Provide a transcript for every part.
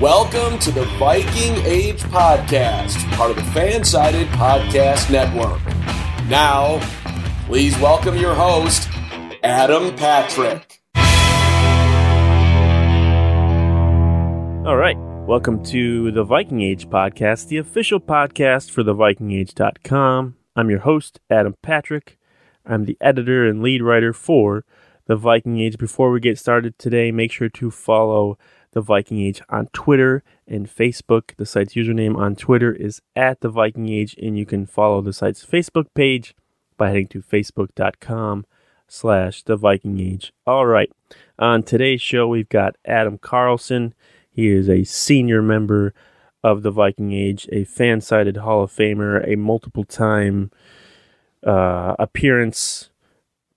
Welcome to the Viking Age Podcast, part of the Fansided Podcast Network. Now, please welcome your host, Adam Patrick. All right. Welcome to the Viking Age podcast, the official podcast for the vikingage.com. I'm your host, Adam Patrick. I'm the editor and lead writer for the Viking Age. Before we get started today, make sure to follow the Viking Age on Twitter and Facebook. The site's username on Twitter is at the Viking Age, and you can follow the site's Facebook page by heading to facebook.com slash the Viking Age. All right. On today's show, we've got Adam Carlson. He is a senior member of the Viking Age, a fan sided Hall of Famer, a multiple time uh, appearance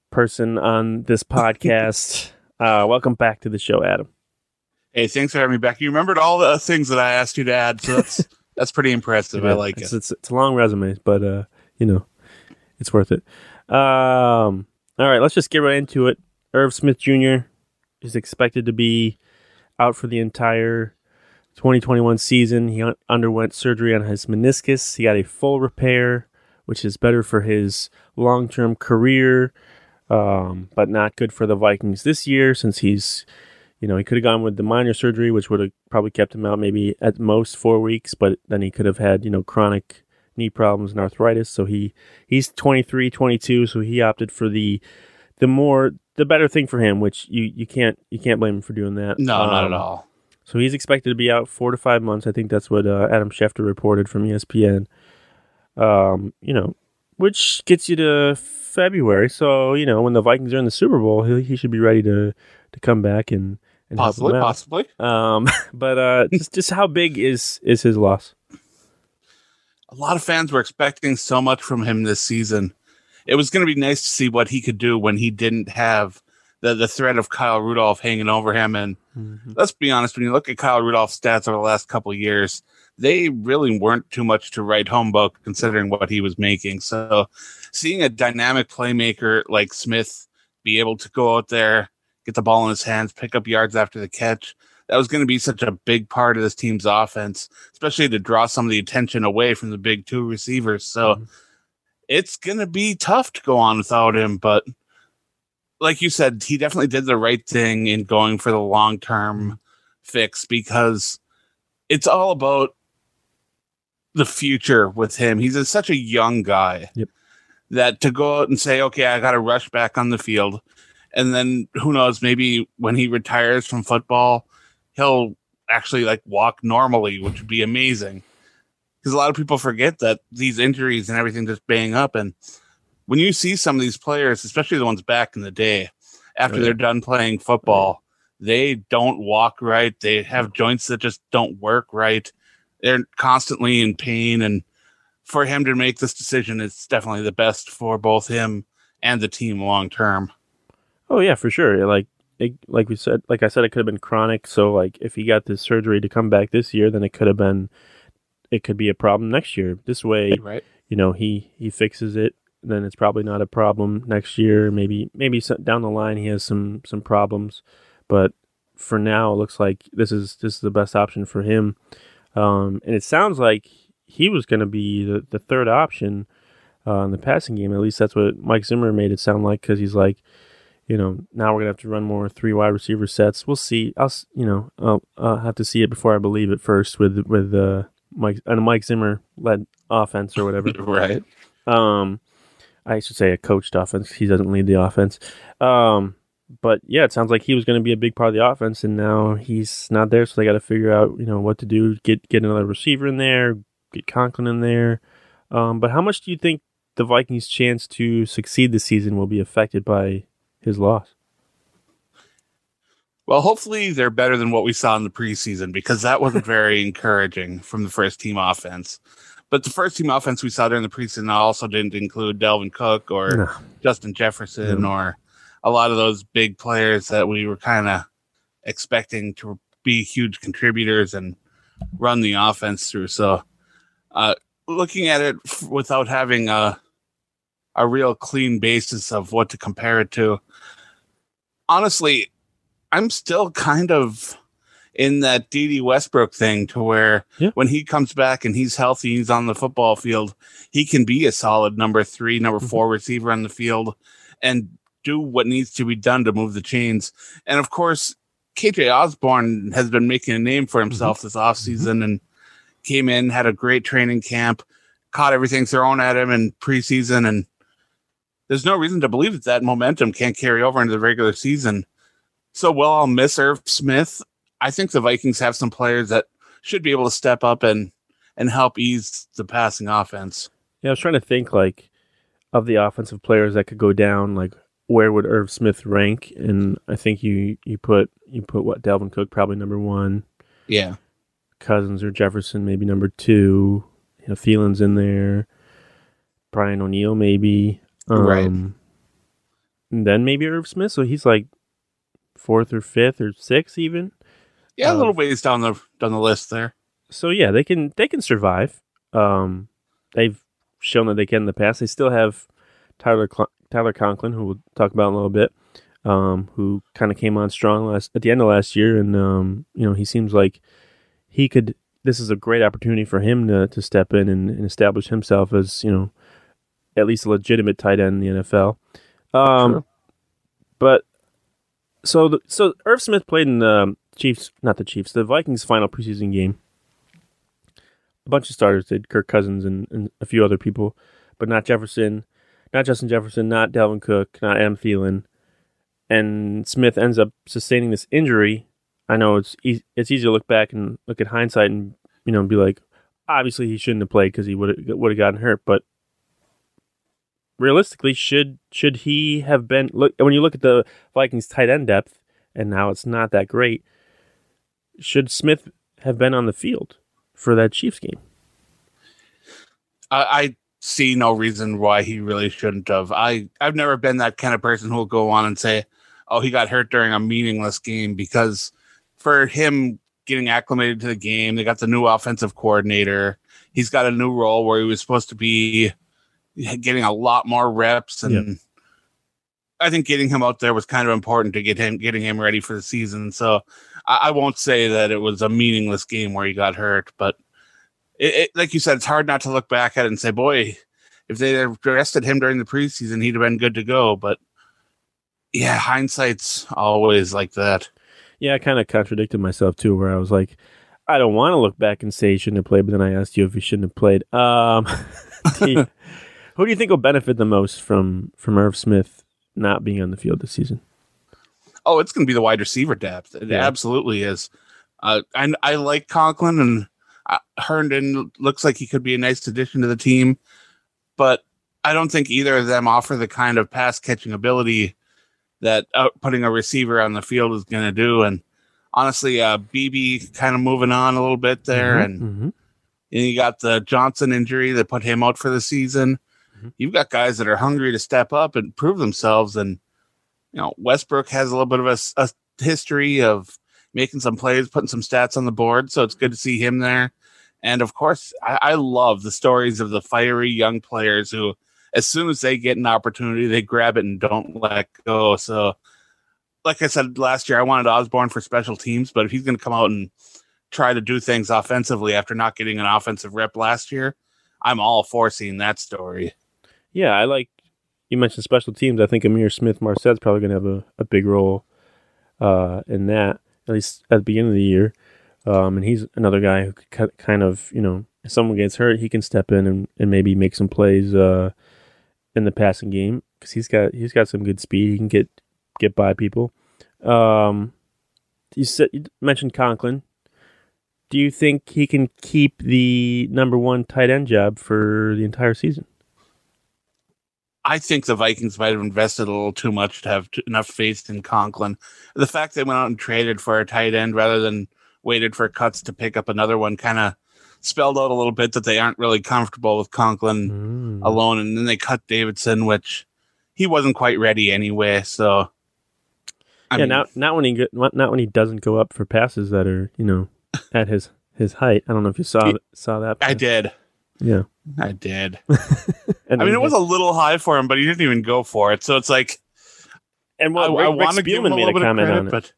person on this podcast. uh, welcome back to the show, Adam. Hey, thanks for having me back. You remembered all the things that I asked you to add, so that's that's pretty impressive. I like it's, it. It's, it's a long resume, but uh, you know, it's worth it. Um, all right, let's just get right into it. Irv Smith Jr. is expected to be out for the entire 2021 season. He underwent surgery on his meniscus. He got a full repair, which is better for his long-term career, um, but not good for the Vikings this year since he's you know, he could have gone with the minor surgery, which would have probably kept him out maybe at most four weeks, but then he could have had, you know, chronic knee problems and arthritis. So he he's 23, 22, so he opted for the the more the better thing for him, which you you can't you can't blame him for doing that. No, not Um, at all. So he's expected to be out four to five months. I think that's what uh, Adam Schefter reported from ESPN. Um, you know, which gets you to February. So you know, when the Vikings are in the Super Bowl, he, he should be ready to to come back and, and Possibly, possibly. Um, but uh, just just how big is is his loss? A lot of fans were expecting so much from him this season. It was going to be nice to see what he could do when he didn't have the the threat of Kyle Rudolph hanging over him. And let's be honest, when you look at Kyle Rudolph's stats over the last couple of years, they really weren't too much to write home about considering what he was making. So seeing a dynamic playmaker like Smith be able to go out there, get the ball in his hands, pick up yards after the catch, that was going to be such a big part of this team's offense, especially to draw some of the attention away from the big two receivers. So mm-hmm. it's going to be tough to go on without him, but like you said, he definitely did the right thing in going for the long term fix because it's all about the future with him. He's a, such a young guy Yep. that to go out and say, okay, I got to rush back on the field. And then who knows, maybe when he retires from football, he'll actually like walk normally, which would be amazing. Because a lot of people forget that these injuries and everything just bang up. And when you see some of these players, especially the ones back in the day, after Right. they're done playing football, they don't walk right. They have joints that just don't work right. They're constantly in pain. And for him to make this decision, it's definitely the best for both him and the team long term. Oh yeah, for sure. Like it, like we said, like I said, it could have been chronic. So like if he got this surgery to come back this year, then it could have been, it could be a problem next year. This way, Right. you know, he he fixes it, then it's probably not a problem next year. Maybe maybe down the line he has some some problems, but for now it looks like this is this is the best option for him. Um, and it sounds like he was going to be the, the third option uh, in the passing game. At least that's what Mike Zimmer made it sound like because he's like, you know, now we're gonna have to run more three wide receiver sets. We'll see. I'll you know I'll, I'll have to see it before I believe it first with with uh, Mike and Mike Zimmer led offense or whatever. Right. Um, I should say a coached offense. He doesn't lead the offense. Um, but yeah, it sounds like he was going to be a big part of the offense, and now he's not there. So they got to figure out, you know, what to do. Get get another receiver in there. Get Conklin in there. Um, but how much do you think the Vikings' chance to succeed this season will be affected by his loss? Well, hopefully they're better than what we saw in the preseason because that wasn't very encouraging from the first team offense. But the first team offense we saw during the preseason also didn't include Dalvin Cook or No. Justin Jefferson or a lot of those big players that we were kind of expecting to be huge contributors and run the offense through. So, uh, looking at it f- without having a a real clean basis of what to compare it to, honestly, I'm still kind of in that Dede Westbrook thing to where Yeah. when he comes back and he's healthy, he's on the football field, he can be a solid number three, number Mhm. four receiver on the field and do what needs to be done to move the chains. And of course, KJ Osborn has been making a name for himself this offseason and came in, had a great training camp, caught everything thrown at him in preseason. And there's no reason to believe that that momentum can't carry over into the regular season. So, while I'll miss Irv Smith, I think the Vikings have some players that should be able to step up and and help ease the passing offense. Yeah, I was trying to think like of the offensive players that could go down. Like where would Irv Smith rank? And I think you you put you put what Dalvin Cook probably number one, Yeah. Cousins or Jefferson maybe number two. You know, Thielen's in there, Brian O'Neill maybe. Um, And then maybe Irv Smith. So he's like fourth or fifth or sixth even. Yeah, a Um, little ways down the down the list there. so yeah, they can they can survive. Um, they've shown that they can in the past. They still have Tyler Cl- Tyler Conklin, who we'll talk about in a little bit, um, who kind of came on strong last at the end of last year, and um, you know he seems like he could. This is a great opportunity for him to to step in and, and establish himself as you know at least a legitimate tight end in the NFL. Um, but so the, so Irv Smith played in the Chiefs, not the Chiefs, the Vikings' final preseason game. A bunch of starters did, Kirk Cousins and, and a few other people, but not Jefferson, not Justin Jefferson, not Dalvin Cook, not Adam Thielen. And Smith ends up sustaining this injury. I know it's easy, it's easy to look back and look at hindsight and you know be like, obviously he shouldn't have played because he would have would have gotten hurt, but realistically, should should he have been look when you look at the Vikings tight end depth and now it's not that great, should Smith have been on the field for that Chiefs game? I, I see no reason why he really shouldn't have. I I've never been that kind of person who will go on and say, "Oh, he got hurt during a meaningless game," because for him getting acclimated to the game, they got the new offensive coordinator. He's got a new role where he was supposed to be getting a lot more reps, and I think getting him out there was kind of important to get him getting him ready for the season. So I, I won't say that it was a meaningless game where he got hurt, but it, it, like you said, it's hard not to look back at it and say, boy, if they had rested him during the preseason, he'd have been good to go. But yeah, hindsight's always like that. Yeah, I kind of contradicted myself too, where I was like, I don't want to look back and say he shouldn't have played, but then I asked you if he shouldn't have played. Um, who do you think will benefit the most from from Irv Smith not being on the field this season? Oh, it's going to be the wide receiver depth. It Yeah. absolutely is. Uh, and I like Conklin and uh, Herndon looks like he could be a nice addition to the team, but I don't think either of them offer the kind of pass catching ability that uh, putting a receiver on the field is going to do. And honestly, uh, Beebe kind of moving on a little bit there, Mhm, and, mhm. and you got the Johnson injury that put him out for the season. Mhm. You've got guys that are hungry to step up and prove themselves, and you know Westbrook has a little bit of a history of making some plays, putting some stats on the board, so it's good to see him there. And of course, I, I love the stories of the fiery young players who, as soon as they get an opportunity, they grab it and don't let go. So, like I said last year, I wanted Osborn for special teams, but if he's going to come out and try to do things offensively after not getting an offensive rep last year, I'm all for seeing that story. Yeah, I like you mentioned special teams. I think Ihmir Smith-Marsette's probably going to have a, a big role uh, in that, at least at the beginning of the year. Um, and he's another guy who could kind of, you know, if someone gets hurt, he can step in and, and maybe make some plays uh, in the passing game because he's got he's got some good speed. He can get get by people. Um, you said you mentioned Conklin. Do you think he can keep the number one tight end job for the entire season? I think the Vikings might have invested a little too much to have t- enough faith in Conklin. The fact they went out and traded for a tight end rather than waited for cuts to pick up another one kind of spelled out a little bit that they aren't really comfortable with Conklin Mm. alone. And then they cut Davidson, which he wasn't quite ready anyway. So, I yeah, mean, not not when he go, not when he doesn't go up for passes that are you know at his his height. I don't know if you saw He- saw that. I did. Yeah, I did. and I mean, it was a little high for him, but he didn't even go for it. So it's like, and I, well, I Rick, Rick want to give him a made a comment credit, on it. but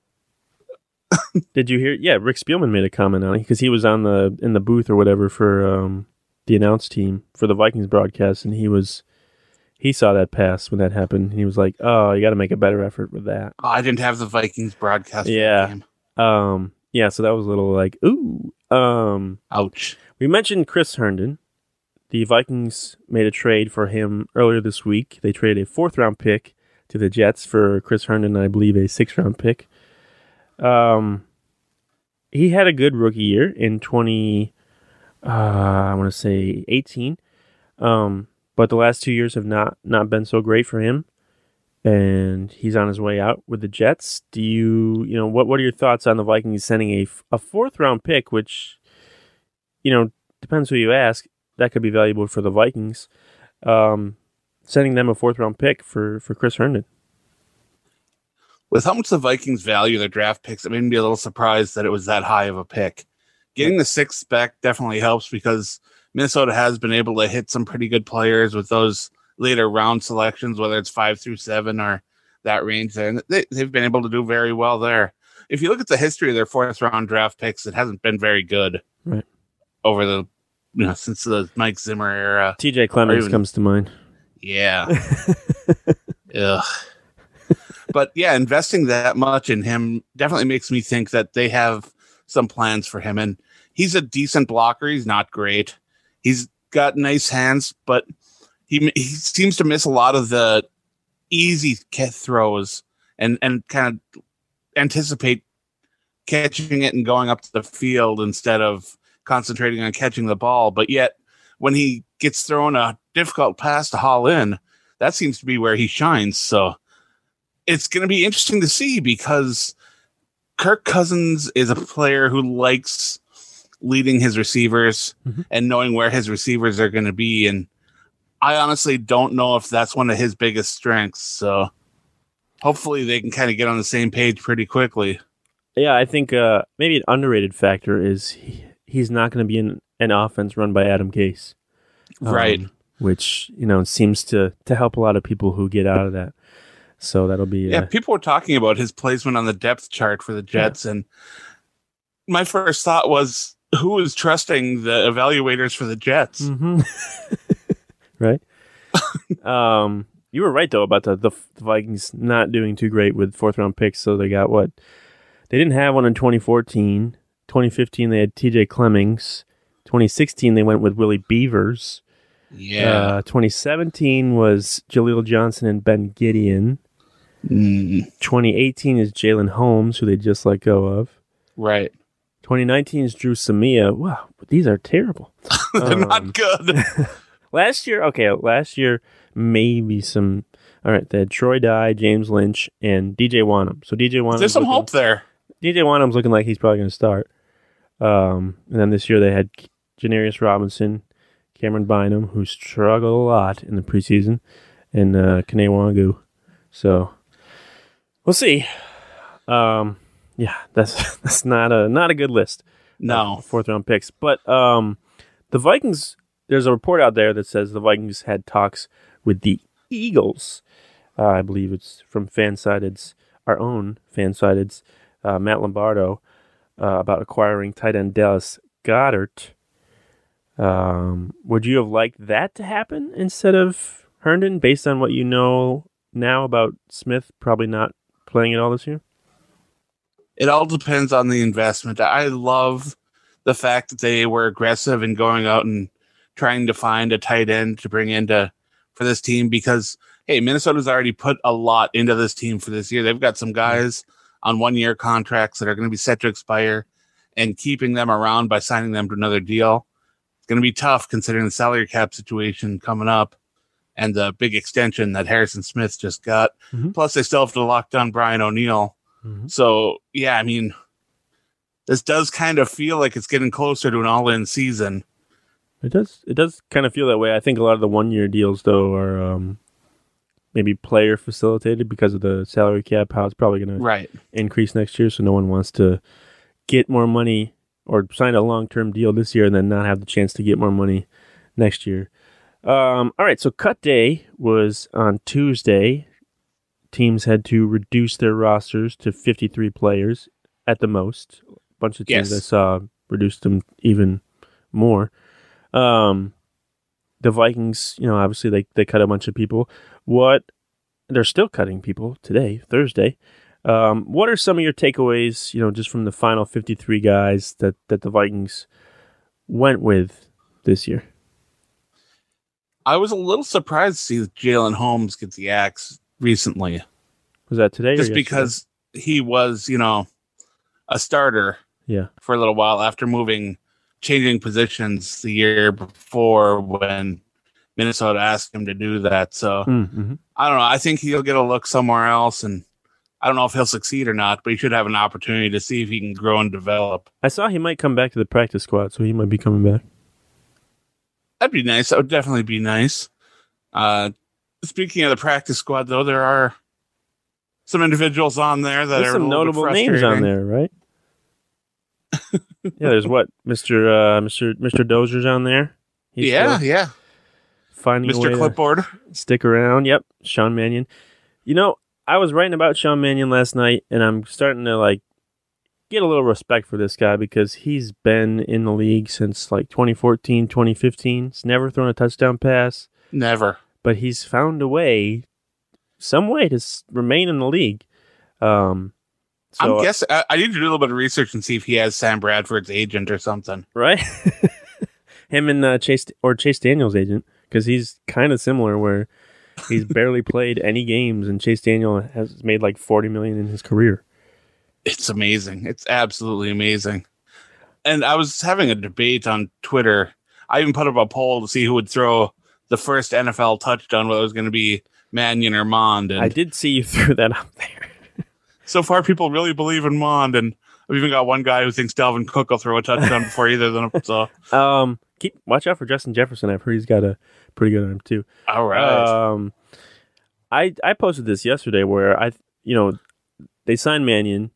Did you hear? Yeah, Rick Spielman made a comment on it because he was on the in the booth or whatever for um, the announce team for the Vikings broadcast, and he was he saw that pass when that happened, and he was like, "Oh, you got to make a better effort with that." oh, I didn't have the Vikings broadcast. Yeah. Um, yeah, so that was a little like, ooh. Um, Ouch. We mentioned Chris Herndon. The Vikings made a trade for him earlier this week. They traded a fourth round pick to the Jets for Chris Herndon, I believe a sixth round pick. Um, he had a good rookie year in twenty. Uh, I want to say eighteen. Um, but the last two years have not not been so great for him, and he's on his way out with the Jets. Do you you know what what are your thoughts on the Vikings sending a, a fourth round pick, which you know depends who you ask. That could be valuable for the Vikings. Um, sending them a fourth round pick for for Chris Herndon. With how much the Vikings value their draft picks, it made me be a little surprised that it was that high of a pick. Getting the sixth back definitely helps because Minnesota has been able to hit some pretty good players with those later round selections, whether it's five through seven or that range there. And they, they've been able to do very well there. If you look at the history of their fourth round draft picks, it hasn't been very good Right. over the you know since the Mike Zimmer era. T.J. Clemmings even- comes to mind. Yeah. Ugh. But yeah, investing that much in him definitely makes me think that they have some plans for him. And he's a decent blocker. He's not great. He's got nice hands, but he he seems to miss a lot of the easy ca- throws and and kind of anticipate catching it and going up to the field instead of concentrating on catching the ball. But yet, when he gets thrown a difficult pass to haul in, that seems to be where he shines. So it's going to be interesting to see because Kirk Cousins is a player who likes leading his receivers Mhm. and knowing where his receivers are going to be. And I honestly don't know if that's one of his biggest strengths. So hopefully they can kind of get on the same page pretty quickly. Yeah, I think uh, maybe an underrated factor is he, he's not going to be in an offense run by Adam Gase, um, Right. Which you know seems to to help a lot of people who get out of that. So that'll be Yeah, uh, people were talking about his placement on the depth chart for the Jets, and my first thought was, who is trusting the evaluators for the Jets? Mhm. right. um, you were right though about the, the the Vikings not doing too great with fourth round picks. So they got what they didn't have one in 2014. 2015 they had T.J. Clemmings. 2016 they went with Willie Beavers. Yeah, Uh, 2017 was Jaleel Johnson and Ben Gedeon. Mm, 2018 is Jalen Holmes, who they just let go of. right. 2019 is Dru Samia. Wow, these are terrible. They're Um, not good. Last year, okay, last year maybe some. All right, they had Troy Dye, James Lynch, and DJ Wonnum. So DJ Wonnum. There's some hope there. DJ Wonnum's looking like he's probably going to start. Um, and then this year they had Janarius Robinson, Camryn Bynum, who struggled a lot in the preseason, and uh, Kene Nwangwu. So we'll see. Um, yeah, that's that's not a not a good list. No. fourth round picks. But um, the Vikings. There's a report out there that says the Vikings had talks with the Eagles. Uh, I believe it's from Fansided's our own Fansided's uh, Matt Lombardo uh, about acquiring tight end Dallas Goedert. Um, would you have liked that to happen instead of Herndon, based on what you know now about Smith probably not playing at all this year? It all depends on the investment. I love the fact that they were aggressive in going out and trying to find a tight end to bring into for this team because hey, Minnesota's already put a lot into this team for this year. They've got some guys on one year contracts that are going to be set to expire and keeping them around by signing them to another deal. It's going to be tough considering the salary cap situation coming up and the big extension that Harrison Smith just got. Mhm. Plus, they still have to lock down Brian O'Neill. So, yeah, I mean, this does kind of feel like it's getting closer to an all in season. It does. It does kind of feel that way. I think a lot of the one-year deals, though, are um, maybe player facilitated because of the salary cap. How it's probably going to increase next year, so no one wants to get more money or sign a long-term deal this year and then not have the chance to get more money next year. Um, all right, so cut day was on Tuesday. Teams had to reduce their rosters to 53 players at the most. A bunch of teams Yes. I saw reduced them even more. Um, the Vikings, you know, obviously they, they cut a bunch of people. What they're still cutting people today, Thursday. Um, what are some of your takeaways, you know, just from the final 53 guys that, that the Vikings went with this year? I was a little surprised to see that Jalen Holmes get the axe recently, Was that today? just because he was, you know, a starter Yeah. for a little while after moving, changing positions the year before when Minnesota asked him to do that. So Mm-hmm. I don't know. I think he'll get a look somewhere else, and I don't know if he'll succeed or not, but he should have an opportunity to see if he can grow and develop. I saw he might come back to the practice squad, so he might be coming back. That'd be nice. That would definitely be nice. Uh, speaking of the practice squad, though, there are some individuals on there that There's are some a little bit notable names on there, right? Yeah, there's what Mister uh, Mister Mister Dozier's on there. He's Yeah, yeah. finding Mr. Clipboard. stick around. Yep, Sean Mannion. You know, I was writing about Sean Mannion last night, and I'm starting to like get a little respect for this guy because he's been in the league since like 2014, 2015. He's never thrown a touchdown pass, Never. but he's found a way, some way to remain in the league. Um, so, I'm guessing. I, I need to do a little bit of research and see if he has Sam Bradford's agent or something. right? Him and uh, Chase or Chase Daniels' agent, because he's kind of similar, where he's barely played any games, and Chase Daniel has made like forty million in his career. It's amazing. It's absolutely amazing. And I was having a debate on Twitter. I even put up a poll to see who would throw the first NFL touchdown, whether it was going to be Mannion or Mond. And I did see you threw that up there. So far, people really believe in Mond. And I've even got one guy who thinks Dalvin Cook will throw a touchdown before either of them. So, Um, keep watch out for Justin Jefferson. I've heard he's got a pretty good arm too. all right. Um, I I posted this yesterday where I you know they signed Mannion,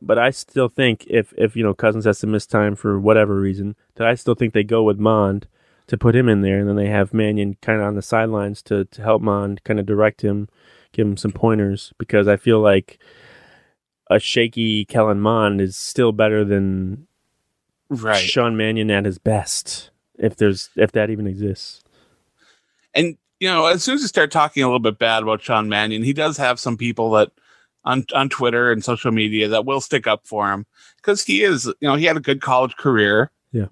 but I still think if if you know Cousins has to miss time for whatever reason, that I still think they go with Mond to put him in there, and then they have Mannion kind of on the sidelines to to help Mond kind of direct him, give him some pointers because I feel like a shaky Kellen Mond is still better than right. Sean Mannion at his best, if there's if that even exists. And you know, as soon as you start talking a little bit bad about Sean Mannion, he does have some people that on on Twitter and social media that will stick up for him because he is, you know, he had a good college career. Yeah.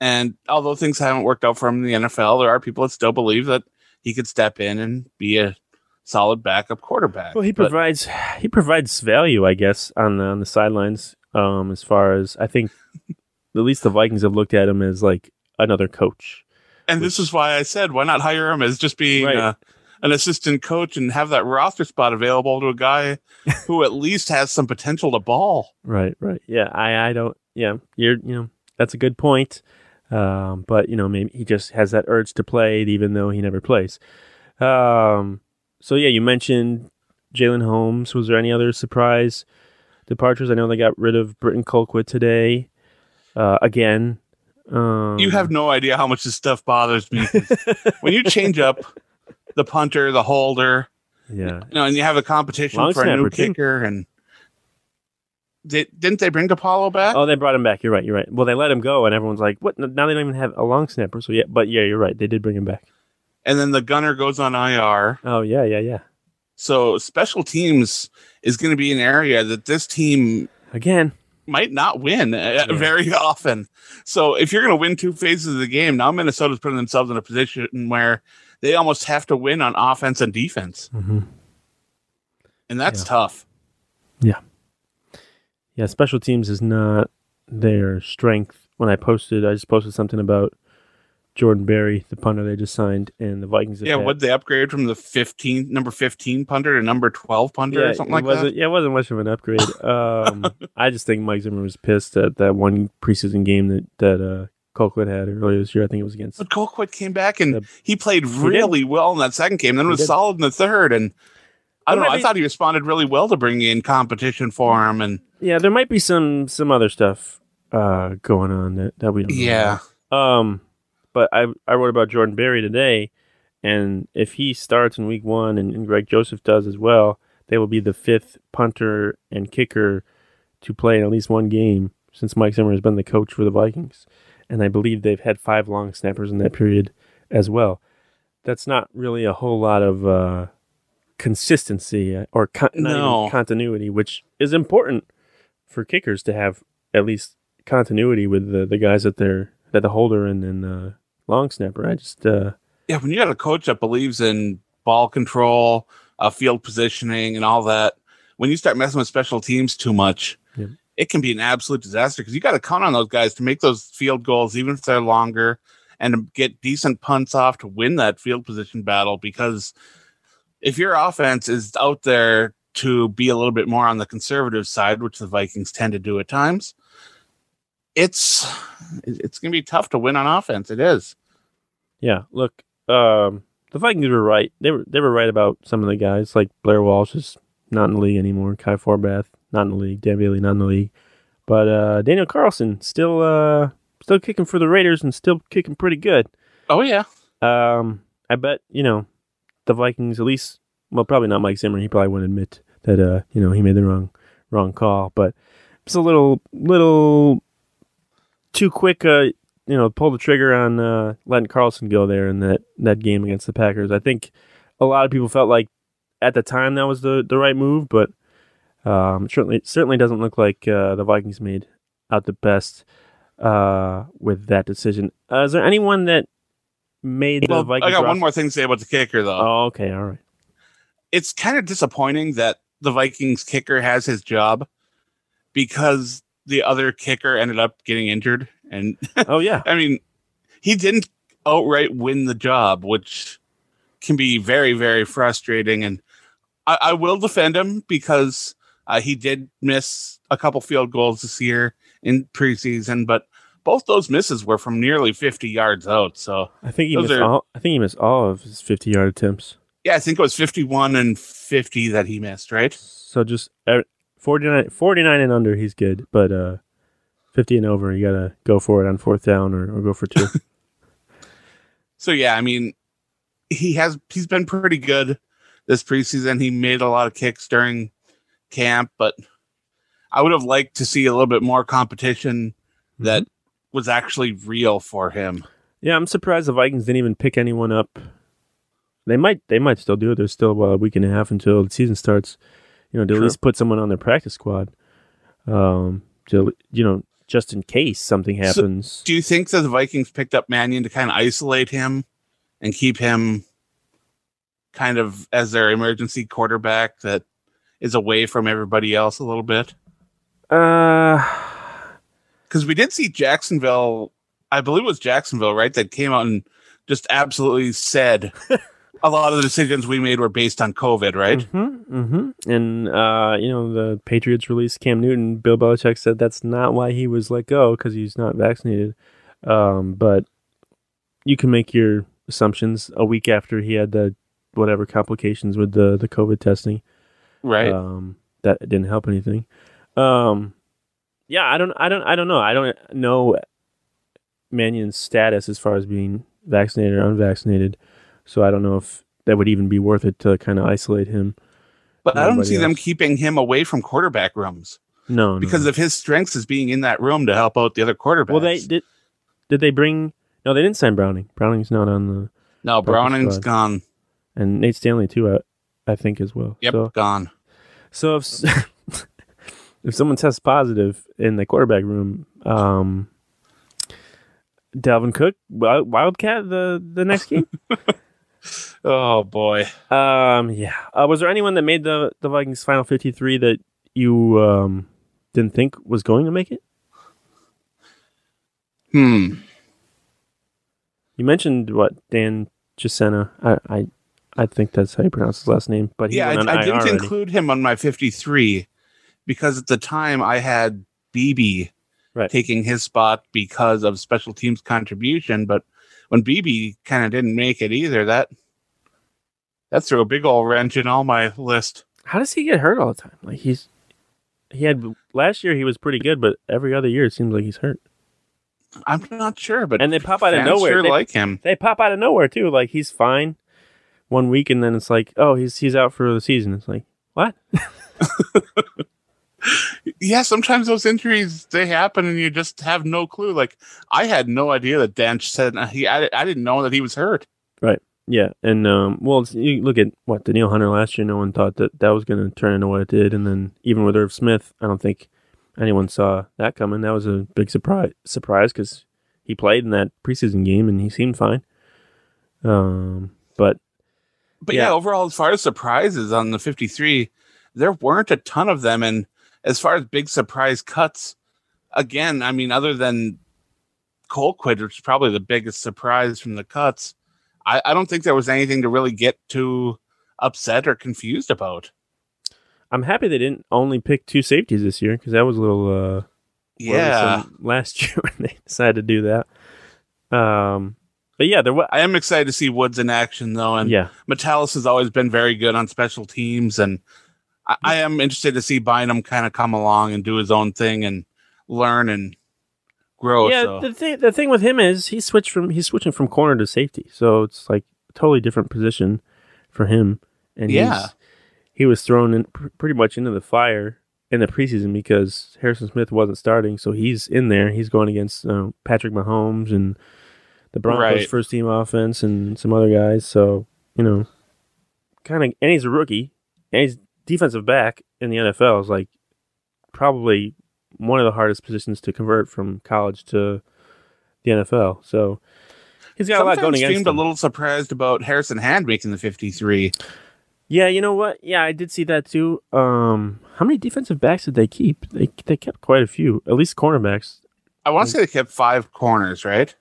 And although things haven't worked out for him in the NFL, there are people that still believe that he could step in and be a solid backup quarterback. Well, he But- provides he provides value, I guess, on the on the sidelines. Um, as far as I think at least the Vikings have looked at him as like another coach. And this is why I said, why not hire him as just being Right. uh, an assistant coach and have that roster spot available to a guy who at least has some potential to ball. Right, right. Yeah, I, I don't. Yeah, you're, you know, that's a good point. Um, but you know, maybe he just has that urge to play, even though he never plays. Um, so yeah, you mentioned Jalen Holmes. Was there any other surprise departures? I know they got rid of Britton Colquitt today. Uh, again, um, You have no idea how much this stuff bothers me. when you change up the punter, the holder, yeah, you know, and you have a competition Long for a new too. kicker, and they, didn't they bring DePaola back? Oh, they brought him back. You're right. You're right. Well, they let him go, and everyone's like, "What? Now they don't even have a long snapper." So yeah, but yeah, you're right. They did bring him back. And then the gunner goes on IR. Oh yeah, yeah, yeah. So special teams is going to be an area that this team Again, might not win uh, Yeah. very often. So if you're going to win two phases of the game, now Minnesota's putting themselves in a position where they almost have to win on offense and defense, Mhm. and that's Yeah. tough. Yeah. Yeah, special teams is not their strength. When I posted, I just posted something about Jordan Berry, the punter they just signed, and the Vikings. Yeah, what they upgrade from the 15 number 15 punter to number 12 punter yeah, or something like that. Yeah, it wasn't much of an upgrade. Um, I just think Mike Zimmer was pissed at that one preseason game that that uh, Colquitt had earlier this year. I think it was against. But Colquitt came back and The- he played really well in that second game. Then He was did. solid in the third. And I don't know. I thought he responded really well to bringing in competition for him. And Yeah, there might be some some other stuff uh, going on that, that we don't. yeah, about. Um, but I I wrote about Jordan Berry today, and if he starts in week one and, and Greg Joseph does as well, they will be the fifth punter and kicker to play in at least one game since Mike Zimmer has been the coach for the Vikings, and I believe they've had five long snappers in that period as well. That's not really a whole lot of uh, consistency uh, or con- No. continuity, which is important for kickers to have at least continuity with the, the guys that they're that the holder and then uh, long snapper. I just uh, yeah. When you got a coach that believes in ball control, uh, field positioning, and all that, when you start messing with special teams too much, Yep. it can be an absolute disaster because you got to count on those guys to make those field goals, even if they're longer, and to get decent punts off to win that field position battle. Because if your offense is out there to be a little bit more on the conservative side, which the Vikings tend to do at times, it's it's going to be tough to win on offense. It is. Yeah. Look, um, the Vikings were right. They were they were right about some of the guys like Blair Walsh is not in the league anymore. Kai Forbath not in the league. Dan Bailey not in the league. But uh, Daniel Carlson still uh, still kicking for the Raiders and still kicking pretty good. Oh yeah. Um, I bet you know the Vikings at least. Well, probably not Mike Zimmer. He probably wouldn't admit that uh, you know he made the wrong wrong call, but it's a little little too quick. Uh, you know, pull the trigger on uh, letting Carlson go there in that that game against the Packers. I think a lot of people felt like at the time that was the the right move, but um, certainly it certainly doesn't look like uh, the Vikings made out the best uh, with that decision. Uh, is there anyone that made the Vikings? I got one more thing to say about the kicker, though. Oh, okay, all right. It's kind of disappointing that the Vikings kicker has his job because the other kicker ended up getting injured. And Oh yeah, I mean, he didn't outright win the job, which can be very, very frustrating. And I, I will defend him because uh, he did miss a couple field goals this year in preseason, but both those misses were from nearly 50 yards out. So, I think he missed are- all. I think he missed all of his fifty-yard attempts. yeah, I think it was 51 and 50 that he missed, right? So just uh, 49, 49 and under, he's good. But uh, fifty and over, you gotta go for it on fourth down or, or go for two. So yeah, I mean, he has he's been pretty good this preseason. He made a lot of kicks during camp, but I would have liked to see a little bit more competition that was actually real for him. yeah, I'm surprised the Vikings didn't even pick anyone up. They might. They might still do it. There's still well, a week and a half until the season starts. You know, to at least put someone on their practice squad. Um, to you know, just in case something happens. Do you think that the Vikings picked up Mannion to kind of isolate him and keep him kind of as their emergency quarterback that is away from everybody else a little bit? Uh, because we did see Jacksonville. I believe it was Jacksonville, right? That came out and just absolutely said a lot of the decisions we made were based on COVID, right? Mm-hmm, mm-hmm. And uh, you know, the Patriots released Cam Newton. Bill Belichick said that's not why he was let go because he's not vaccinated. Um, but you can make your assumptions a week after he had the whatever complications with the the COVID testing. Right. Um, that didn't help anything. Um, yeah, I don't, I don't, I don't know. I don't know Mannion's status as far as being vaccinated or unvaccinated. So I don't know if that would even be worth it to kind of isolate him. but I don't see them keeping him away from quarterback rooms No, no. because of his strengths as being in that room to help out the other quarterbacks. well, they did. Did they bring? No, they didn't sign Browning. Browning's not on the, no, Browning's squad. gone. and Nate Stanley too. I, I think as well. Yep, So, gone. so if if someone tests positive in the quarterback room, um, Dalvin Cook, Wildcat, the the next game. Oh boy. Um, yeah. Uh, was there anyone that made the the Vikings final fifty three that you um didn't think was going to make it? Hmm. You mentioned what Dan Chisena. I I I think that's how you pronounce his last name. But he Yeah, I, I didn't already. include him on my 53 because at the time I had Beebe Right. taking his spot because of special teams contribution. But when Beebe kind of didn't make it either, that that threw a big old wrench in all my list. How does he get hurt all the time? Like he's he had last year he was pretty good, but every other year it seems like he's hurt. I'm not sure, but And they pop out of nowhere. Sure They- like him. They pop out of nowhere too. Like he's fine one week, and then it's like, oh, he's he's out for the season. It's like what? Yeah, sometimes those injuries they happen and you just have no clue. Like I had no idea that Dan said he. I, I didn't know that he was hurt. Right. Yeah, and um, well, you look at what Danielle Hunter last year. No one thought that that was going to turn into what it did, and then even with Irv Smith, I don't think anyone saw that coming. That was a big surprise surprise because he played in that preseason game and he seemed fine. Um, but But yeah. Yeah. overall, as far as surprises on the 53, there weren't a ton of them. And as far as big surprise cuts, again, I mean, other than Colquitt, which is probably the biggest surprise from the cuts, I, I don't think there was anything to really get too upset or confused about. I'm happy they didn't only pick two safeties this year because that was a little uh, Yeah. last year when they decided to do that. Um, but yeah, there was I am excited to see Woods in action, though. And yeah. Metellus has always been very good on special teams, and I, I am interested to see Bynum kind of come along and do his own thing and learn and grow. yeah, so. the thing the thing with him is he switched from he's switching from corner to safety, so it's like a totally different position for him. And Yeah. he was thrown in pr- pretty much into the fire in the preseason because Harrison Smith wasn't starting, so he's in there. He's going against uh, Patrick Mahomes and the Broncos' Right. first team offense and some other guys. So you know, kind of, and he's a rookie, and he's defensive back in the NFL is like probably one of the hardest positions to convert from college to the NFL. So he's got a lot going Sometimes against seemed him. a little surprised about Harrison Hand making the 53. Yeah, you know what? Yeah, I did see that too. Um, how many defensive backs did they keep? They they kept quite a few, at least cornerbacks. I want to say they kept five corners, right?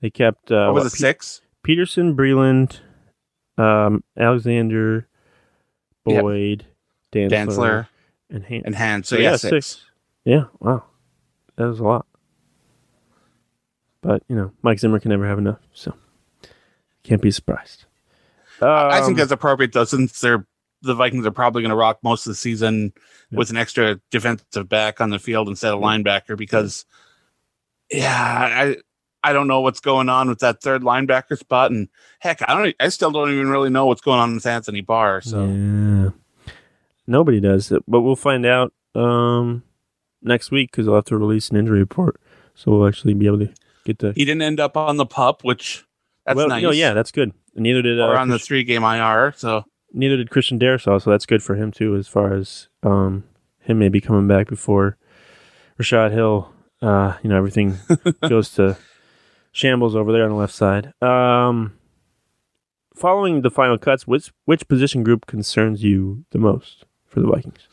They kept uh, or was what, it six? Peterson, Breeland, um, Alexander, Yep. Boyd, Dantzler, Dantzler and Hand. and Hand. So, yeah, six. Yeah, wow, that was a lot. But you know, Mike Zimmer can never have enough, so can't be surprised. I Um, think that's appropriate, though, since they're the Vikings are probably going to rock most of the season Yeah. with an extra defensive back on the field instead of linebacker because, yeah, I I don't know what's going on with that third linebacker spot, and heck, I don't, I still don't even really know what's going on with Anthony Barr. So yeah, nobody does it, but we'll find out um, next week because I'll have to release an injury report, so we'll actually be able to get the. he didn't end up on the pup, which that's well, nice. no, yeah, that's good. And neither did uh, or on the three game IR. So neither did Christian Darrisaw, so that's good for him too, as far as um, him maybe coming back before Rashod Hill. Uh, you know, everything goes to shambles over there on the left side. Um, following the final cuts, which which position group concerns you the most for the Vikings?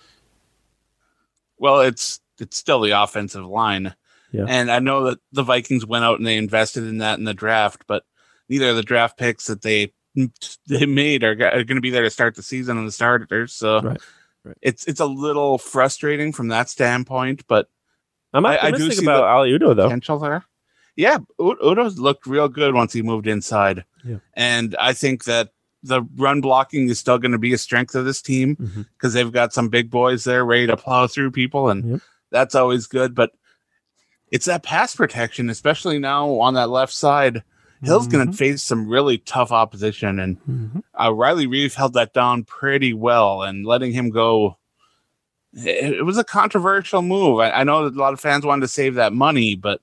well, it's it's still the offensive line. Yeah. And I know that the Vikings went out and they invested in that in the draft, but neither of the draft picks that they they made are, are going to be there to start the season on the starters. So Right. Right. it's it's a little frustrating from that standpoint, but I'm I- I do optimistic see about Oli Udoh though. potential there. Yeah, U- Udoh's looked real good once he moved inside. Yeah. And I think that the run blocking is still going to be a strength of this team because they've got some big boys there ready to plow through people, and Yep. that's always good. But it's that pass protection, especially now on that left side. Hill's going to face some really tough opposition, and Mhm. uh, Riley Reiff held that down pretty well, and letting him go. It, it was a controversial move. I, I know that a lot of fans wanted to save that money, but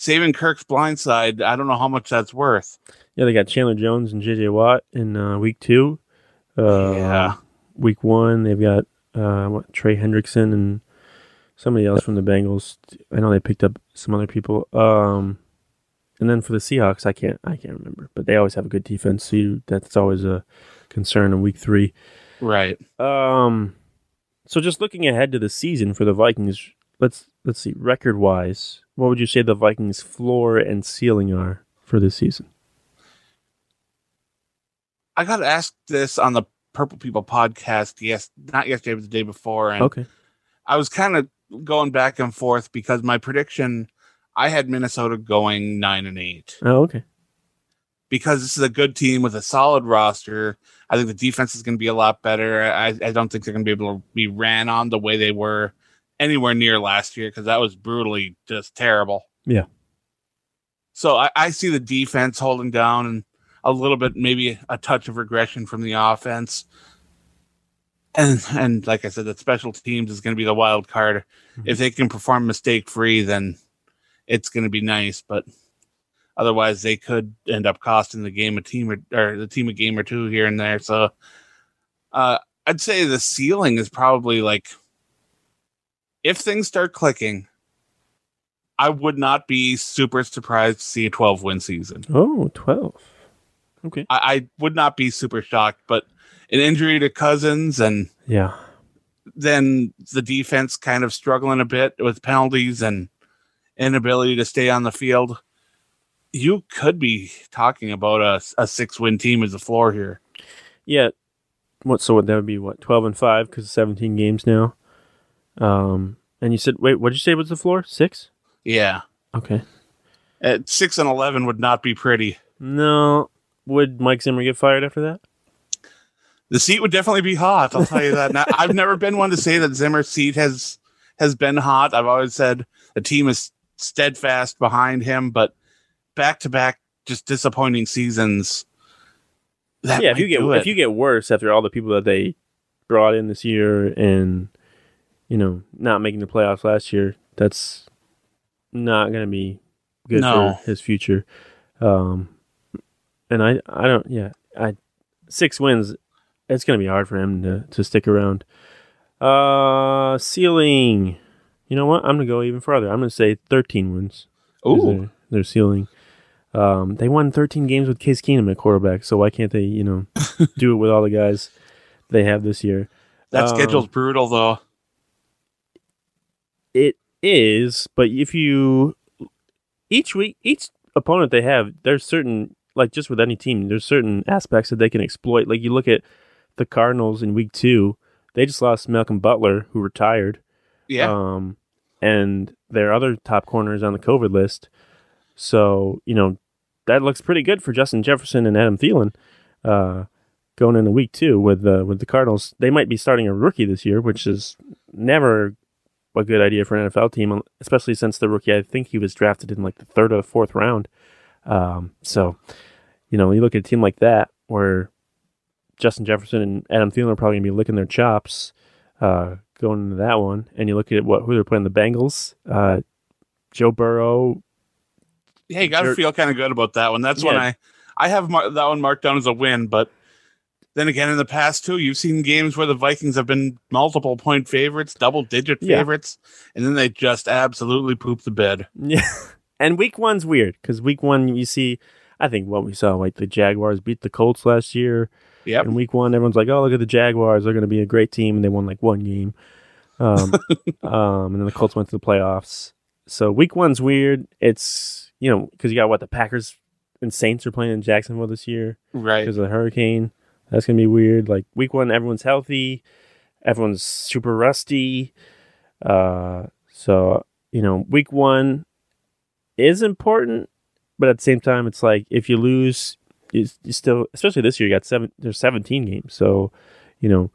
saving Kirk's blindside, I don't know how much that's worth. Yeah, they got Chandler Jones and JJ Watt in uh, week two. Uh, Yeah. Week one, they've got uh, what, Trey Hendrickson and somebody else from the Bengals. I know they picked up some other people. Um, and then for the Seahawks, I can't I can't remember, but they always have a good defense. So you, that's always a concern in week three. Right. Um, so just looking ahead to the season for the Vikings, let's let's see record wise, what would you say the Vikings' floor and ceiling are for this season? I got asked this on the Purple People podcast. Yes, not yesterday, but the day before, and Okay. I was kind of going back and forth because my prediction, I had Minnesota going nine and eight Oh, okay. because this is a good team with a solid roster. I think the defense is going to be a lot better. I, I don't think they're going to be able to be ran on the way they were anywhere near last year because that was brutally just terrible. Yeah. So I, I see the defense holding down and a little bit, maybe a touch of regression from the offense. And and like I said, that special teams is going to be the wild card. If they can perform mistake free, then it's going to be nice. But otherwise, they could end up costing the game a team or, or the team a game or two here and there. So uh, I'd say the ceiling is probably like if things start clicking, I would not be super surprised to see a 12 win season. Oh, 12. Okay. I, I would not be super shocked, but an injury to Cousins and Yeah. then the defense kind of struggling a bit with penalties and inability to stay on the field. You could be talking about a, a six win team as a floor here. Yeah. What? So what? That would be what? 12 and 5 because 17 games now. Um, and you said, wait, what did you say was the floor? Six? Yeah. Okay. At six and 11 would not be pretty. No. Would Mike Zimmer get fired after that? The seat would definitely be hot. I'll tell you that. Now, I've never been one to say that Zimmer's seat has has been hot. I've always said the team is steadfast behind him, but back to back, just disappointing seasons. Yeah. If you get if you get worse after all the people that they brought in this year and you know not making the playoffs last year, that's not going to be good No. for his future. Um, and I I don't yeah I six wins. It's going to be hard for him to to stick around. Uh, ceiling. You know what? I'm going to go even further. I'm going to say 13 wins. Ooh, their, their ceiling. Um, they won 13 games with Case Keenum at quarterback, so why can't they, you know, do it with all the guys they have this year? that um, schedule's brutal though. It is, but if you each week, each opponent they have, there's certain like just with any team, there's certain aspects that they can exploit. Like you look at the Cardinals in week two, they just lost Malcolm Butler, who retired. Yeah, Um, and their other top corner is on the COVID list. So, you know, that looks pretty good for Justin Jefferson and Adam Thielen uh, going into week two with, uh, with the Cardinals. They might be starting a rookie this year, which is never a good idea for an NFL team, especially since the rookie, I think he was drafted in like the third or fourth round. Um, so, you know, when you look at a team like that where Justin Jefferson and Adam Thielen are probably going to be licking their chops uh, going into that one, and you look at what who they're playing the Bengals, uh, Joe Burrow. Hey, you got to feel kind of good about that one. That's when I I have mar- that one marked down as a win, but. Then again, in the past too, you've seen games where the Vikings have been multiple point favorites, double digit Yeah. favorites, and then they just absolutely poop the bed. Yeah, and week one's weird because week one you see, I think what we saw like the Jaguars beat the Colts last year. Yeah. In week one, everyone's like, "Oh, look at the Jaguars; they're going to be a great team," and they won like one game. Um, um, and then the Colts went to the playoffs. so week one's weird. It's you know because you got what the Packers and Saints are playing in Jacksonville this year Right. because of the hurricane. That's gonna be weird. Like week one, everyone's healthy, everyone's super rusty. Uh, so you know, week one is important, but at the same time, it's like if you lose, you, you still, especially this year, you got seven. There's 17 games, so you know,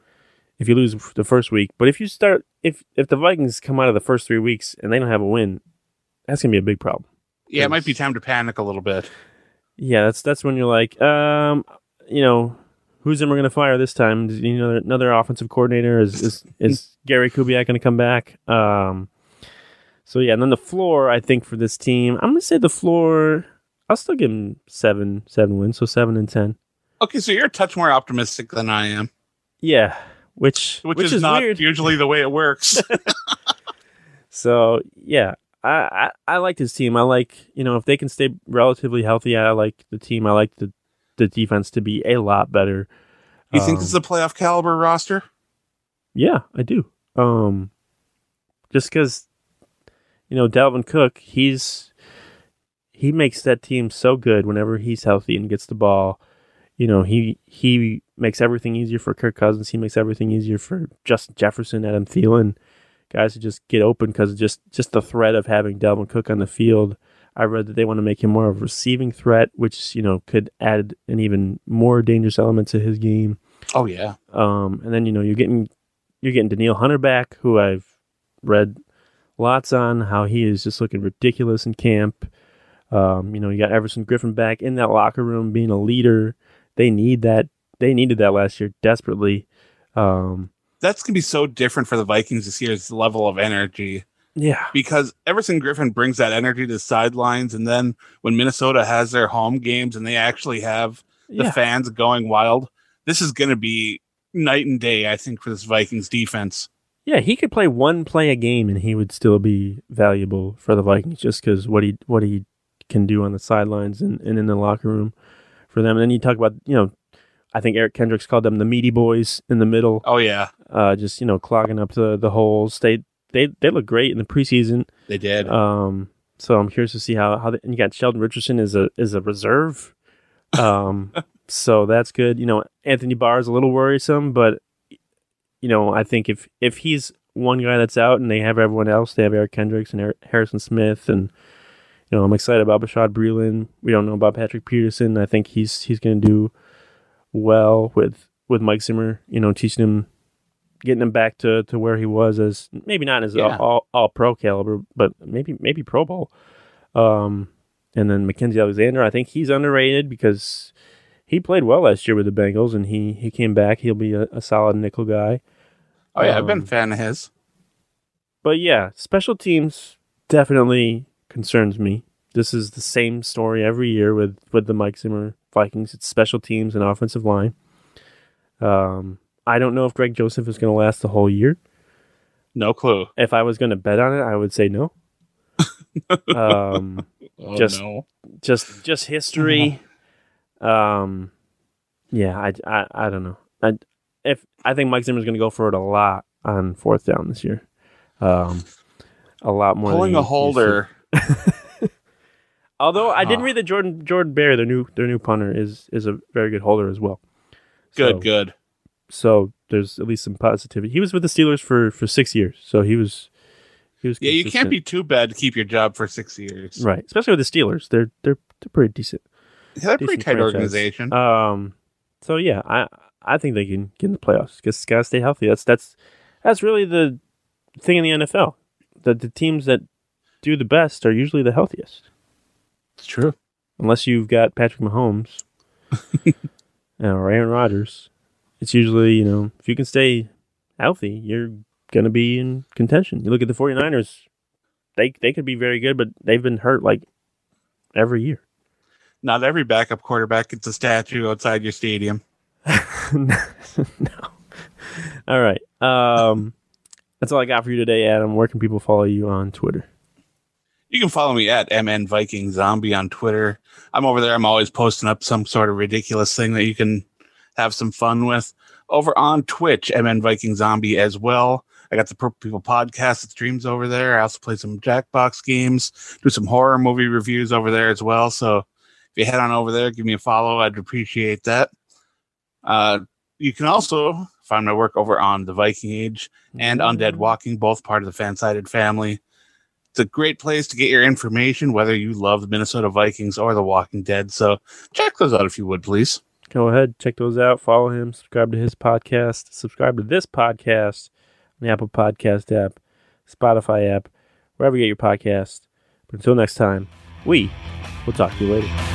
if you lose the first week, but if you start, if if the Vikings come out of the first three weeks and they don't have a win, that's gonna be a big problem. Yeah, it might be time to panic a little bit. Yeah, that's that's when you're like, um, you know, who's Zimmer going to fire this time? Is, you know, another offensive coordinator is is, is Gary Kubiak going to come back? Um, so yeah, and then the floor, I think for this team, I'm going to say the floor. I'll still give them seven seven wins, so seven and ten. Okay, so you're a touch more optimistic than I am, Yeah, which which, which, is, is, not weird. usually the way it works. So yeah, I, I I like this team. I like you know if they can stay relatively healthy, I like the team. I like the the defense to be a lot better. you think Um, this is a playoff caliber roster? Yeah, I do. Um, just because, you know, Dalvin Cook, he's he makes that team so good whenever he's healthy and gets the ball. You know, he he makes everything easier for Kirk Cousins. He makes everything easier for Justin Jefferson, Adam Thielen, guys who just get open because just just the threat of having Dalvin Cook on the field. I read that they want to make him more of a receiving threat, which you know could add an even more dangerous element to his game. Oh yeah, Um, and then you know you're getting you're getting Danielle Hunter back, who I've read lots on how he is just looking ridiculous in camp. Um, you know you got Everson Griffen back in that locker room, being a leader. They need that. They needed that last year desperately. Um, that's gonna be so different for the Vikings this year. year's level of energy yeah, because Everson Griffen brings that energy to the sidelines, and then when Minnesota has their home games and they actually have the yeah, fans going wild, this is gonna be night and day. I think for this Vikings defense. yeah. He could play one play a game and he would still be valuable for the Vikings just because what he what he can do on the sidelines and, and in the locker room for them. And then you talk about you know. I think Eric Kendricks called them the meaty boys in the middle. Oh yeah, uh, just you know clogging up the the holes. They they they look great in the preseason. they did. Um, so I'm curious to see how how they, and you got Sheldon Richardson is a is a reserve. Um, so that's good. You know Anthony Barr is a little worrisome, but you know I think if if he's one guy that's out and they have everyone else, they have Eric Kendricks and Eric, Harrison Smith and. You know, I'm excited about Bashaud Breeland. We don't know about Patrick Peterson. I think he's he's going to do well with with Mike Zimmer. You know, teaching him getting him back to, to where he was as maybe not as Yeah. all, all, pro caliber, but maybe maybe Pro Bowl. Um, and then Mackensie Alexander, I think he's underrated because he played well last year with the Bengals, and he he came back. He'll be a, a solid nickel guy. oh yeah, I've been a um, fan of his. But yeah, special teams definitely concerns me. This is the same story every year with with the Mike Zimmer Vikings. It's special teams and offensive line. Um, I don't know if Greg Joseph is going to last the whole year. No clue. If I was going to bet on it, I would say no. um, Oh, Just- no. just just history. Um, yeah, I, I, I don't know. I, if I think Mike Zimmer's going to go for it a lot on fourth down this year. Um, a lot more. than pulling a holder. Although I did Huh. read that Jordan Jordan Berry, their new their new punter, is is a very good holder as well. Good, So- good. So there's at least some positivity. He was with the Steelers for for six years, so he was he was. Yeah, you can't be too bad to keep your job for six years. right, especially with the Steelers. They're they're they're pretty decent. Yeah, they're a pretty tight franchise. organization. Um, so yeah, I I think they can get in the playoffs. Just gotta stay healthy. That's that's that's really the thing in the NFL. That the teams that do the best are usually the healthiest. it's true. unless you've got Patrick Mahomes or Aaron Rodgers, it's usually, you know, if you can stay healthy, you're going to be in contention. You look at the 49ers, they they could be very good, but they've been hurt like every year. Not every backup quarterback gets a statue outside your stadium. no. All right. Um, that's all I got for you today, Adam. Where can people follow you on Twitter? You can follow me at MN Viking Zombie on Twitter. I'm over there. I'm always posting up some sort of ridiculous thing that you can have some fun with. Over on Twitch, MN Viking Zombie as well. I got the Purple People podcast that streams over there. I also play some Jackbox games, do some horror movie reviews over there as well. So if you head on over there, give me a follow. I'd appreciate that. Uh, you can also find my work over on the Viking Age and Undead Walking, both part of the Fansided family. It's a great place to get your information, whether you love the Minnesota Vikings or the Walking Dead. So check those out if you would, please. Go ahead, check those out. Follow him. Subscribe to his podcast. Subscribe to this podcast on the Apple Podcast app, Spotify app, wherever you get your podcast. But until next time, we will talk to you later.